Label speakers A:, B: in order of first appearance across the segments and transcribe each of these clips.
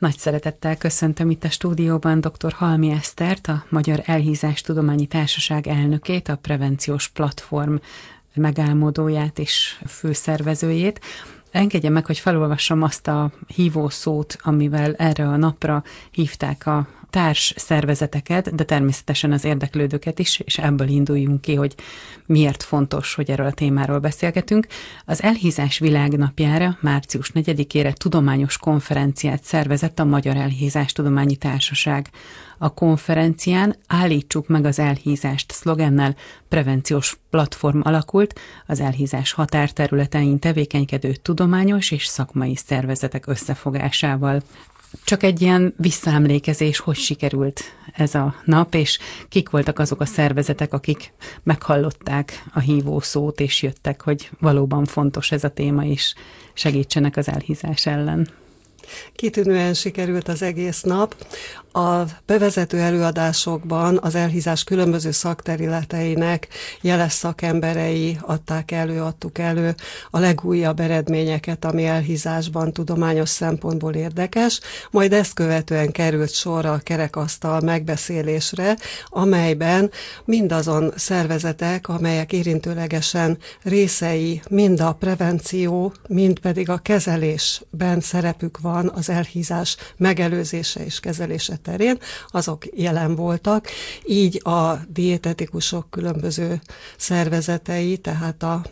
A: Nagy szeretettel köszöntöm itt a stúdióban dr. Halmi Esztert, a Magyar Elhízás Tudományi Társaság elnökét, a Prevenciós Platform megálmodóját és főszervezőjét. Engedje meg, hogy felolvassam azt a hívószót, amivel erre a napra hívták a társ szervezeteket, de természetesen az érdeklődőket is, és ebből induljunk ki, hogy miért fontos, hogy erről a témáról beszélgetünk. Az Elhízás Világnapjára, március 4-ére tudományos konferenciát szervezett a Magyar Elhízás Tudományi Társaság. A konferencián Állítsuk meg az elhízást szlogennel prevenciós platform alakult az elhízás határterületein tevékenykedő tudományos és szakmai szervezetek összefogásával. Csak egy ilyen visszaemlékezés, hogy sikerült ez a nap, és kik voltak azok a szervezetek, akik meghallották a hívó szót, és jöttek, hogy valóban fontos ez a téma, és segítsenek az elhízás ellen.
B: Kitűnően sikerült az egész nap. A bevezető előadásokban az elhízás különböző szakterületeinek jeles szakemberei adták elő, adtuk elő a legújabb eredményeket, ami elhízásban tudományos szempontból érdekes, majd ezt követően került sor a kerekasztal megbeszélésre, amelyben mindazon szervezetek, amelyek érintőlegesen részei mind a prevenció, mind pedig a kezelésben szerepük van az elhízás megelőzése és kezelése terén, azok jelen voltak. Így a dietetikusok különböző szervezetei, tehát a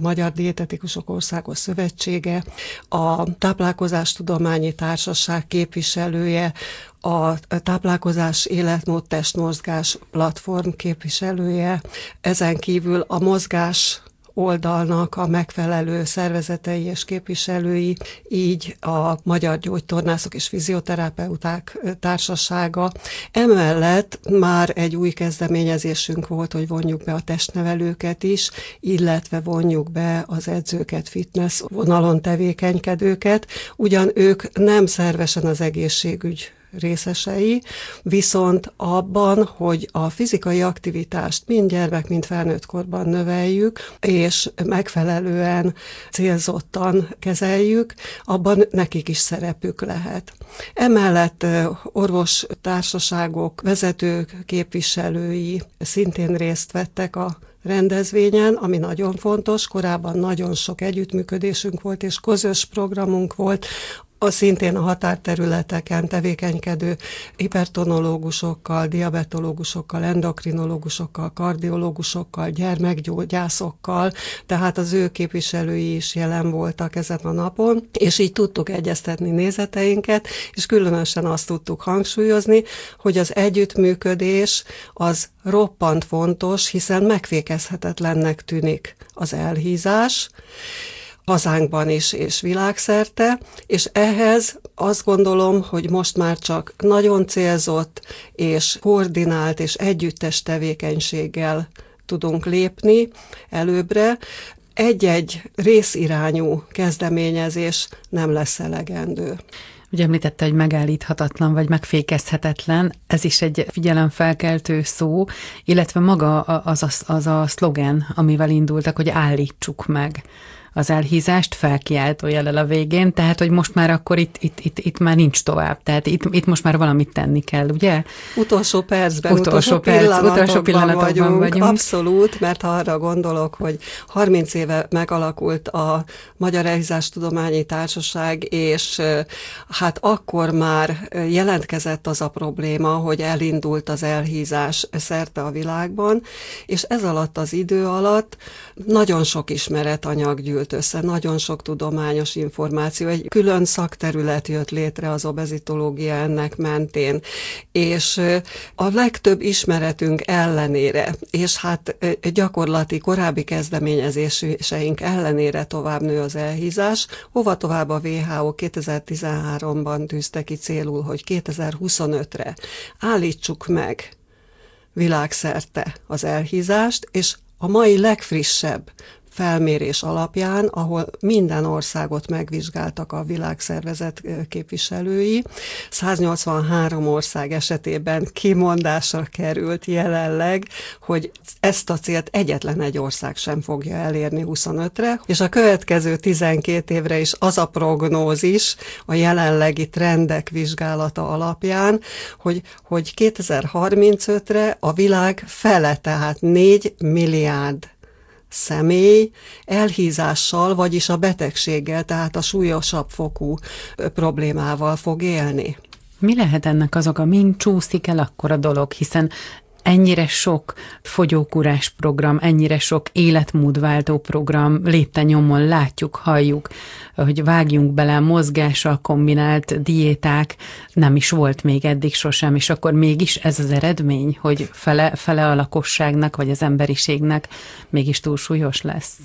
B: Magyar Dietetikusok Országos Szövetsége, a Táplálkozástudományi Társaság képviselője, a táplálkozás életmód testmozgás platform képviselője, ezen kívül a mozgás oldalnak a megfelelő szervezetei és képviselői, így a Magyar Gyógytornászok és Fizioterapeuták Társasága. Emellett már egy új kezdeményezésünk volt, hogy vonjuk be a testnevelőket is, illetve vonjuk be az edzőket, fitness vonalon tevékenykedőket, ugyan ők nem szervesen az egészségügy részesei, viszont abban, hogy a fizikai aktivitást mind gyermek, mind felnőtt korban növeljük, és megfelelően célzottan kezeljük, abban nekik is szerepük lehet. Emellett orvos társaságok, vezetők, képviselői szintén részt vettek a rendezvényen, ami nagyon fontos. Korábban nagyon sok együttműködésünk volt, és közös programunk volt, a szintén a határterületeken tevékenykedő hipertonológusokkal, diabetológusokkal, endokrinológusokkal, kardiológusokkal, gyermekgyógyászokkal, tehát az ő képviselői is jelen voltak ezen a napon, és így tudtuk egyeztetni nézeteinket, és különösen azt tudtuk hangsúlyozni, hogy az együttműködés az roppant fontos, hiszen megfékezhetetlennek tűnik az elhízás, hazánkban is és világszerte, és ehhez azt gondolom, hogy most már csak nagyon célzott és koordinált és együttes tevékenységgel tudunk lépni előbbre. Egy-egy részirányú kezdeményezés nem lesz elegendő.
A: Ugye említette, hogy megállíthatatlan vagy megfékezhetetlen, ez is egy figyelemfelkeltő szó, illetve maga az a, az a szlogen, amivel indultak, hogy állítsuk meg az elhízást felkiáltó jelel a végén, tehát hogy most már akkor itt, itt, itt, itt már nincs tovább, tehát itt, itt most már valamit tenni kell, ugye?
B: Utolsó percben, utolsó, utolsó perc, pillanatokban, utolsó pillanatokban vagyunk, vagyunk. Abszolút, mert arra gondolok, hogy 30 éve megalakult a Magyar Elhízás Tudományi Társaság, és hát akkor már jelentkezett az a probléma, hogy elindult az elhízás szerte a világban, és ez alatt az idő alatt nagyon sok ismeretanyag gyűlt gyűlt össze, nagyon sok tudományos információ, egy külön szakterület jött létre az obezitológia ennek mentén, és a legtöbb ismeretünk ellenére, és hát gyakorlati korábbi kezdeményezéseink ellenére tovább nő az elhízás, hova tovább a WHO 2013-ban tűzte ki célul, hogy 2025-re állítsuk meg világszerte az elhízást, és a mai legfrissebb felmérés alapján, ahol minden országot megvizsgáltak a világszervezet képviselői. 183 ország esetében kimondásra került jelenleg, hogy ezt a célt egyetlen egy ország sem fogja elérni 25-re, és a következő 12 évre is az a prognózis a jelenlegi trendek vizsgálata alapján, hogy, hogy 2035-re a világ fele, tehát 4 milliárd személy elhízással, vagyis a betegséggel, tehát a súlyosabb fokú problémával fog élni.
A: Mi lehet ennek az oka? Mind csúszik el akkor a dolog, hiszen ennyire sok fogyókúrás program, ennyire sok életmódváltó program lépte nyomon látjuk, halljuk, hogy vágjunk bele mozgással kombinált diéták, nem is volt még eddig sosem, és akkor mégis ez az eredmény, hogy fele, fele a lakosságnak, vagy az emberiségnek mégis túlsúlyos lesz?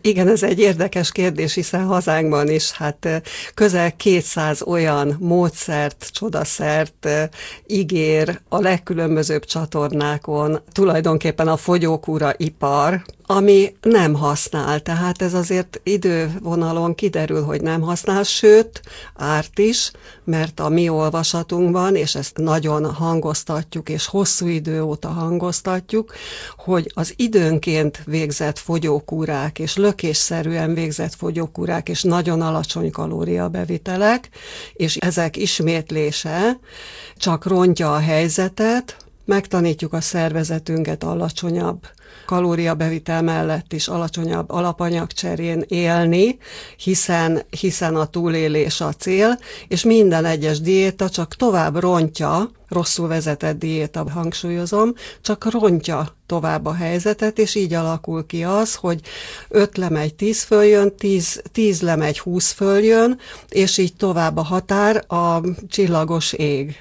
B: Igen, ez egy érdekes kérdés, hiszen hazánkban is hát közel 200 olyan módszert, csodaszert ígér a legkülönbözőbb csatornákon, tulajdonképpen a fogyókúra ipar, ami nem használ. Tehát ez azért idővonalon kiderül, hogy nem használ, sőt, árt is, mert a mi olvasatunkban, és ezt nagyon hangoztatjuk, és hosszú idő óta hangoztatjuk, hogy az időnként végzett fogyókúrák, és lökésszerűen végzett fogyókúrák, és nagyon alacsony kalóriabevitelek, és ezek ismétlése csak rontja a helyzetet, megtanítjuk a szervezetünket alacsonyabb kalóriabevitel mellett is alacsonyabb alapanyagcserén élni, hiszen, hiszen a túlélés a cél, és minden egyes diéta csak tovább rontja, rosszul vezetett diéta, hangsúlyozom, csak rontja tovább a helyzetet, és így alakul ki az, hogy 5 lemegy 10 följön, 10, 10 lemegy 20 följön, és így tovább a határ a csillagos ég.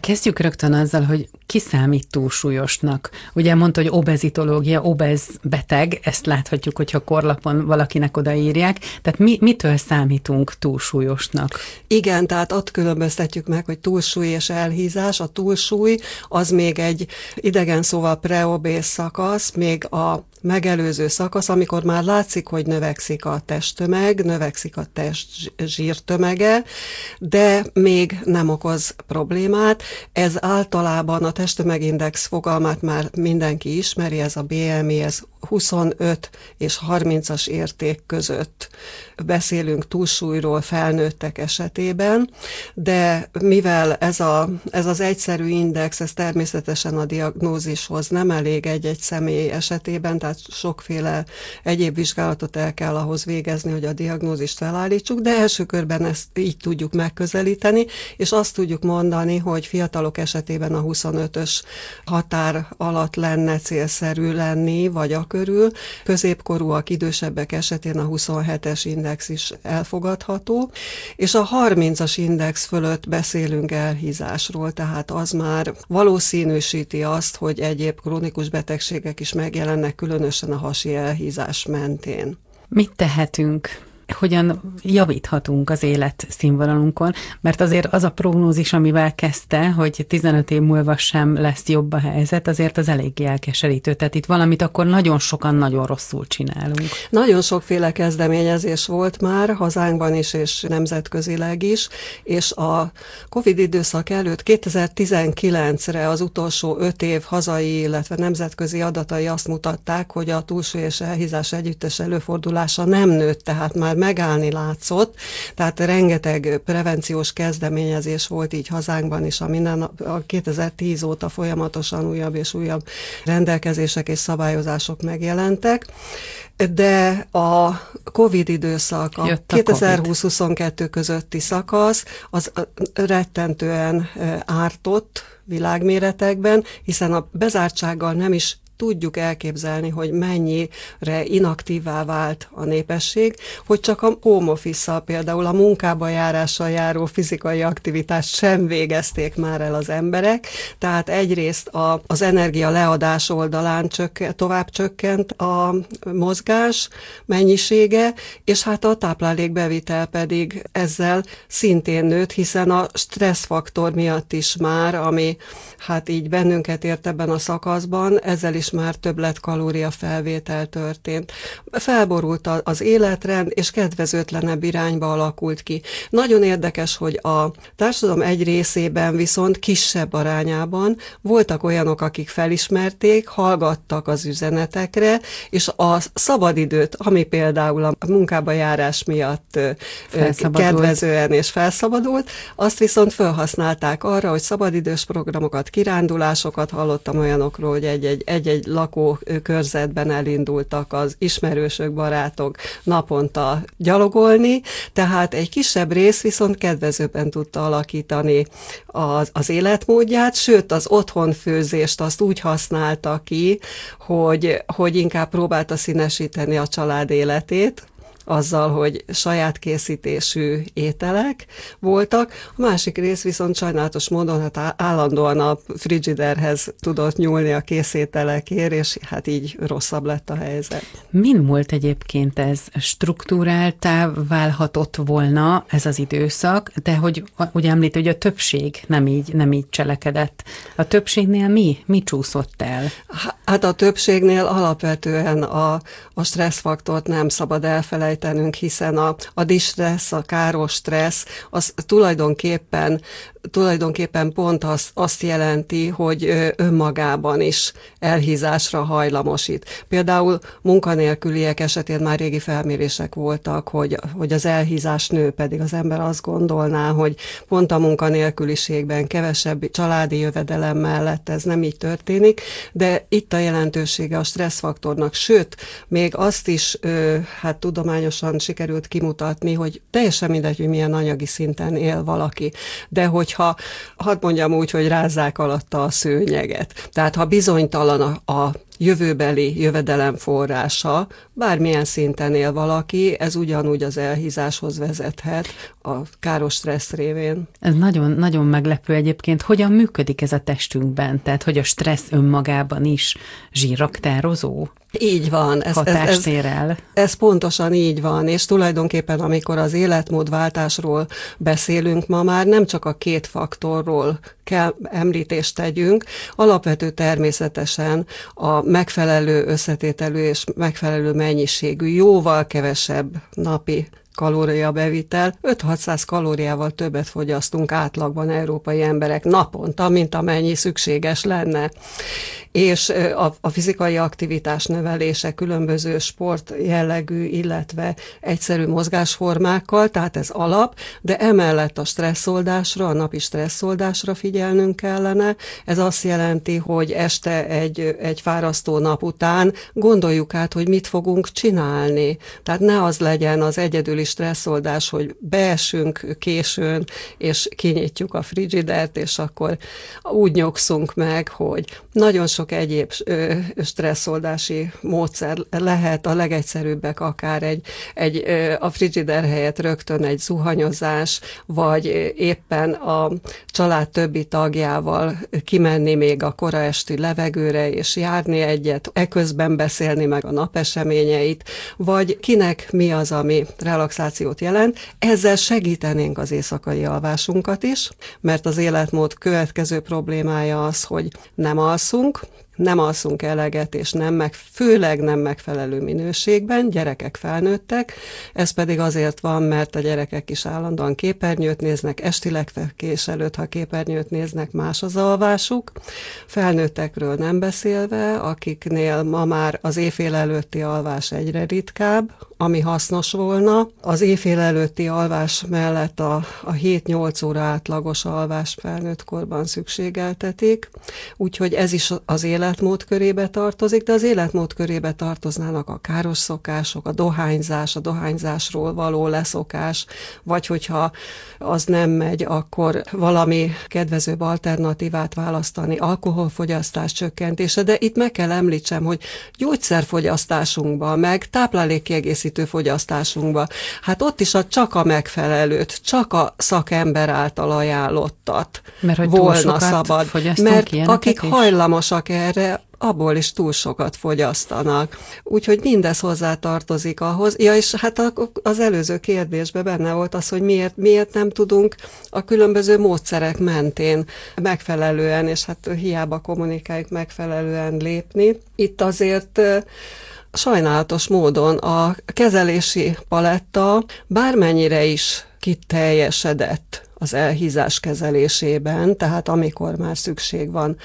A: Kezdjük rögtön azzal, hogy ki számít túlsúlyosnak. Ugye mondta, hogy obezitológia, obez beteg, ezt láthatjuk, hogyha korlapon valakinek odaírják. Tehát mi, mitől számítunk túlsúlyosnak?
B: Igen, tehát ott különböztetjük meg, hogy túlsúly és elhízás. A túlsúly az még egy idegen szóval preobész szakasz, még a megelőző szakasz, amikor már látszik, hogy növekszik a testtömeg, növekszik a test zsírtömege, de még nem okoz problémát. Ez általában a testtömegindex fogalmát már mindenki ismeri, ez a BMI, ez 25 és 30-as érték között beszélünk túlsúlyról felnőttek esetében, de mivel ez, a, ez az egyszerű index, ez természetesen a diagnózishoz nem elég egy-egy személy esetében, tehát sokféle egyéb vizsgálatot el kell ahhoz végezni, hogy a diagnózist felállítsuk, de első körben ezt így tudjuk megközelíteni, és azt tudjuk mondani, hogy fiatalok esetében a 25-ös határ alatt lenne célszerű lenni, vagy a körül, középkorúak, idősebbek esetén a 27-es index is elfogadható, és a 30-as index fölött beszélünk elhízásról, tehát az már valószínűsíti azt, hogy egyéb krónikus betegségek is megjelennek, különösen a hasi elhízás mentén.
A: Mit tehetünk hogyan javíthatunk az élet színvonalunkon, mert azért az a prognózis, amivel kezdte, hogy 15 év múlva sem lesz jobb a helyzet, azért az eléggé elkeserítő. Tehát itt valamit akkor nagyon sokan nagyon rosszul csinálunk.
B: Nagyon sokféle kezdeményezés volt már hazánkban is, és nemzetközileg is, és a Covid időszak előtt 2019-re az utolsó öt év hazai, illetve nemzetközi adatai azt mutatták, hogy a túlsúly és elhízás együttes előfordulása nem nőtt, tehát már megállni látszott, tehát rengeteg prevenciós kezdeményezés volt így hazánkban is, a minden a 2010 óta folyamatosan újabb és újabb rendelkezések és szabályozások megjelentek. De a COVID időszak, a 2020-22 közötti szakasz, az rettentően ártott világméretekben, hiszen a bezártsággal nem is tudjuk elképzelni, hogy mennyire inaktívá vált a népesség, hogy csak a home office például a munkába járással járó fizikai aktivitást sem végezték már el az emberek, tehát egyrészt a, az energia leadás oldalán csökkent, tovább csökkent a mozgás mennyisége, és hát a táplálékbevitel pedig ezzel szintén nőtt, hiszen a stresszfaktor miatt is már, ami hát így bennünket ért ebben a szakaszban, ezzel is is már többlet kalória felvétel történt. Felborult az életrend, és kedvezőtlenebb irányba alakult ki. Nagyon érdekes, hogy a társadalom egy részében viszont kisebb arányában voltak olyanok, akik felismerték, hallgattak az üzenetekre, és a szabadidőt, ami például a munkába járás miatt kedvezően és felszabadult, azt viszont felhasználták arra, hogy szabadidős programokat, kirándulásokat hallottam olyanokról, hogy egy-egy, egy-egy lakókörzetben elindultak az ismerősök, barátok naponta gyalogolni, tehát egy kisebb rész viszont kedvezőben tudta alakítani az, az életmódját, sőt az otthonfőzést azt úgy használta ki, hogy, hogy inkább próbálta színesíteni a család életét, azzal, hogy saját készítésű ételek voltak. A másik rész viszont sajnálatos módon hát állandóan a frigiderhez tudott nyúlni a készételekért, és hát így rosszabb lett a helyzet.
A: Min volt egyébként ez? Struktúráltá válhatott volna ez az időszak, de hogy ugye említ, hogy a többség nem így, nem így cselekedett. A többségnél mi? Mi csúszott el?
B: Hát a többségnél alapvetően a, a stresszfaktort nem szabad elfelejtenünk, hiszen a, a distressz, a káros stressz, az tulajdonképpen tulajdonképpen pont az, azt jelenti, hogy önmagában is elhízásra hajlamosít. Például munkanélküliek esetén már régi felmérések voltak, hogy, hogy az elhízás nő, pedig az ember azt gondolná, hogy pont a munkanélküliségben kevesebb családi jövedelem mellett ez nem így történik, de itt a jelentősége a stresszfaktornak, sőt, még azt is hát tudományosan sikerült kimutatni, hogy teljesen mindegy, hogy milyen anyagi szinten él valaki, de hogy hogyha, hadd mondjam úgy, hogy rázzák alatta a szőnyeget. Tehát ha bizonytalan a, a jövőbeli jövedelem forrása, bármilyen szinten él valaki, ez ugyanúgy az elhízáshoz vezethet a káros stressz révén.
A: Ez nagyon, nagyon meglepő egyébként. Hogyan működik ez a testünkben? Tehát, hogy a stressz önmagában is zsírraktározó?
B: Így van.
A: Ez, ez, ez,
B: ez pontosan így van, és tulajdonképpen amikor az életmódváltásról beszélünk ma már, nem csak a két faktorról kell említést tegyünk, alapvető természetesen a megfelelő összetételű és megfelelő mennyiségű, jóval kevesebb napi kalóriabevitel, 5-600 kalóriával többet fogyasztunk átlagban európai emberek naponta, mint amennyi szükséges lenne és a, a fizikai aktivitás növelése különböző sport jellegű, illetve egyszerű mozgásformákkal, tehát ez alap, de emellett a stresszoldásra, a napi stresszoldásra figyelnünk kellene. Ez azt jelenti, hogy este egy, egy fárasztó nap után gondoljuk át, hogy mit fogunk csinálni. Tehát ne az legyen az egyedüli stresszoldás, hogy beesünk későn, és kinyitjuk a frigidert, és akkor úgy nyugszunk meg, hogy nagyon sok egyéb stresszoldási módszer lehet, a legegyszerűbbek akár egy, egy a frigider helyett rögtön egy zuhanyozás, vagy éppen a család többi tagjával kimenni még a kora esti levegőre, és járni egyet, eközben beszélni meg a napeseményeit, vagy kinek mi az, ami relaxációt jelent. Ezzel segítenénk az éjszakai alvásunkat is, mert az életmód következő problémája az, hogy nem alszunk, nem alszunk eleget, és nem meg, főleg nem megfelelő minőségben, gyerekek felnőttek, ez pedig azért van, mert a gyerekek is állandóan képernyőt néznek, esti legfekés előtt, ha képernyőt néznek, más az alvásuk. Felnőttekről nem beszélve, akiknél ma már az éjfél előtti alvás egyre ritkább, ami hasznos volna. Az éjfél előtti alvás mellett a, a 7-8 óra átlagos alvás felnőtt korban szükségeltetik, úgyhogy ez is az életmód körébe tartozik, de az életmód körébe tartoznának a káros szokások, a dohányzás, a dohányzásról való leszokás, vagy hogyha az nem megy, akkor valami kedvezőbb alternatívát választani, alkoholfogyasztás csökkentése, de itt meg kell említsem, hogy gyógyszerfogyasztásunkban, meg táplálékkiegészítő kiegészítő fogyasztásunkba. Hát ott is a csak a megfelelőt, csak a szakember által ajánlottat
A: mert, hogy
B: volna szabad. Mert akik is? hajlamosak erre, abból is túl sokat fogyasztanak. Úgyhogy mindez hozzá tartozik ahhoz. Ja, és hát az előző kérdésben benne volt az, hogy miért, miért nem tudunk a különböző módszerek mentén megfelelően, és hát hiába kommunikáljuk megfelelően lépni. Itt azért sajnálatos módon a kezelési paletta bármennyire is kiteljesedett az elhízás kezelésében, tehát amikor már szükség van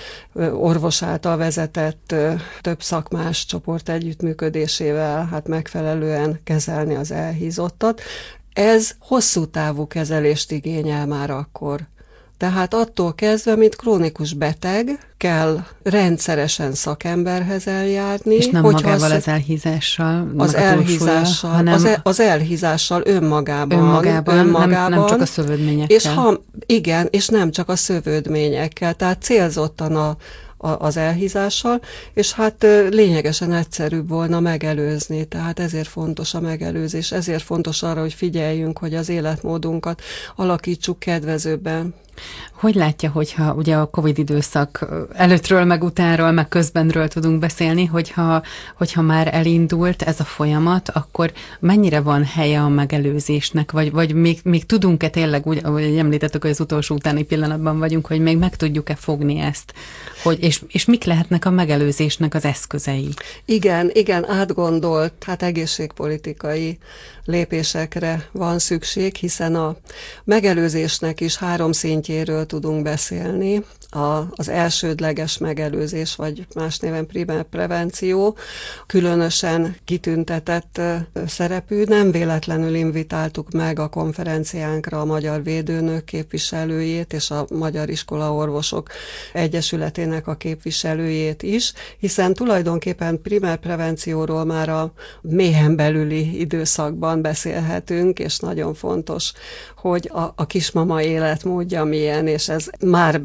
B: orvos által vezetett több szakmás csoport együttműködésével, hát megfelelően kezelni az elhízottat. Ez hosszú távú kezelést igényel már akkor. Tehát attól kezdve, mint krónikus beteg, kell rendszeresen szakemberhez eljárni.
A: És nem magával az, elhízással,
B: az elhízással, hanem az, el, az elhízással önmagában.
A: Önmagában, önmagában nem, nem csak a szövődményekkel.
B: És ha, igen, és nem csak a szövődményekkel, tehát célzottan a, az elhízással, és hát lényegesen egyszerűbb volna megelőzni, tehát ezért fontos a megelőzés, ezért fontos arra, hogy figyeljünk, hogy az életmódunkat alakítsuk kedvezőbben.
A: Hogy látja, hogyha ugye a Covid időszak előttről, meg utánról, meg közbenről tudunk beszélni, hogyha, hogyha már elindult ez a folyamat, akkor mennyire van helye a megelőzésnek, vagy, vagy még, még tudunk-e tényleg, úgy, ahogy említettük, hogy az utolsó utáni pillanatban vagyunk, hogy még meg tudjuk-e fogni ezt, hogy, és, és mik lehetnek a megelőzésnek az eszközei?
B: Igen, igen, átgondolt, hát egészségpolitikai lépésekre van szükség, hiszen a megelőzésnek is három szintjéről tudunk beszélni a, az elsődleges megelőzés, vagy más néven primer prevenció, különösen kitüntetett szerepű. Nem véletlenül invitáltuk meg a konferenciánkra a Magyar Védőnök képviselőjét és a Magyar Iskola Orvosok Egyesületének a képviselőjét is, hiszen tulajdonképpen primer prevencióról már a méhen belüli időszakban beszélhetünk, és nagyon fontos, hogy a, a kismama életmódja milyen, és ez már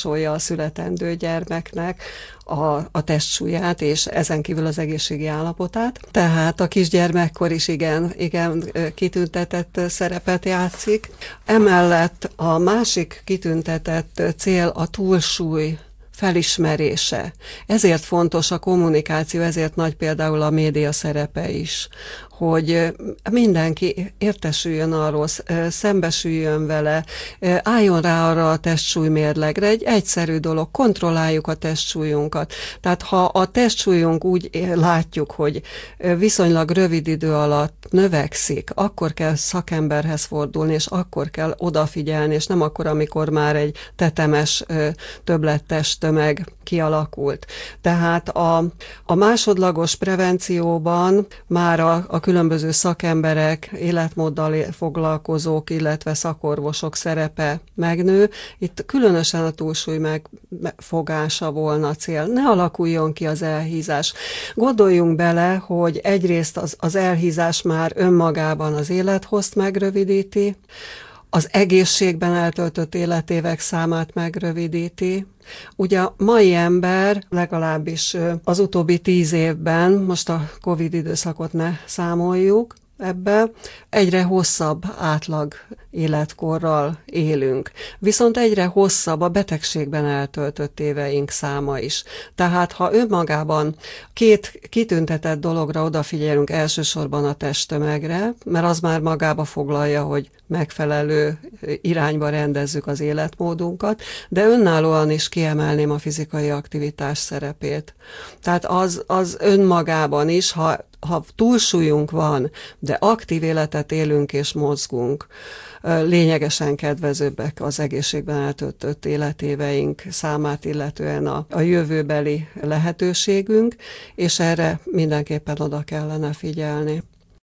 B: befolyásolja a születendő gyermeknek a, a testsúlyát, és ezen kívül az egészségi állapotát. Tehát a kisgyermekkor is igen, igen kitüntetett szerepet játszik. Emellett a másik kitüntetett cél a túlsúly felismerése. Ezért fontos a kommunikáció, ezért nagy például a média szerepe is, hogy mindenki értesüljön arról, szembesüljön vele, álljon rá arra a testsúlymérlegre. Egy egyszerű dolog, kontrolláljuk a testsúlyunkat. Tehát ha a testsúlyunk úgy látjuk, hogy viszonylag rövid idő alatt növekszik, akkor kell szakemberhez fordulni, és akkor kell odafigyelni, és nem akkor, amikor már egy tetemes többlettes tömeg kialakult. Tehát a, a másodlagos prevencióban már a, a különböző szakemberek, életmóddal foglalkozók, illetve szakorvosok szerepe megnő. Itt különösen a túlsúly megfogása volna a cél. Ne alakuljon ki az elhízás. Gondoljunk bele, hogy egyrészt az, az elhízás már önmagában az élethozt megrövidíti, az egészségben eltöltött életévek számát megrövidíti. Ugye a mai ember legalábbis az utóbbi tíz évben, most a Covid időszakot ne számoljuk, ebbe egyre hosszabb átlag életkorral élünk. Viszont egyre hosszabb a betegségben eltöltött éveink száma is. Tehát ha önmagában két kitüntetett dologra odafigyelünk, elsősorban a testtömegre, mert az már magába foglalja, hogy megfelelő irányba rendezzük az életmódunkat, de önállóan is kiemelném a fizikai aktivitás szerepét. Tehát az, az önmagában is, ha ha túlsúlyunk van, de aktív életet élünk és mozgunk, lényegesen kedvezőbbek az egészségben eltöltött életéveink számát, illetően a, a jövőbeli lehetőségünk, és erre mindenképpen oda kellene figyelni.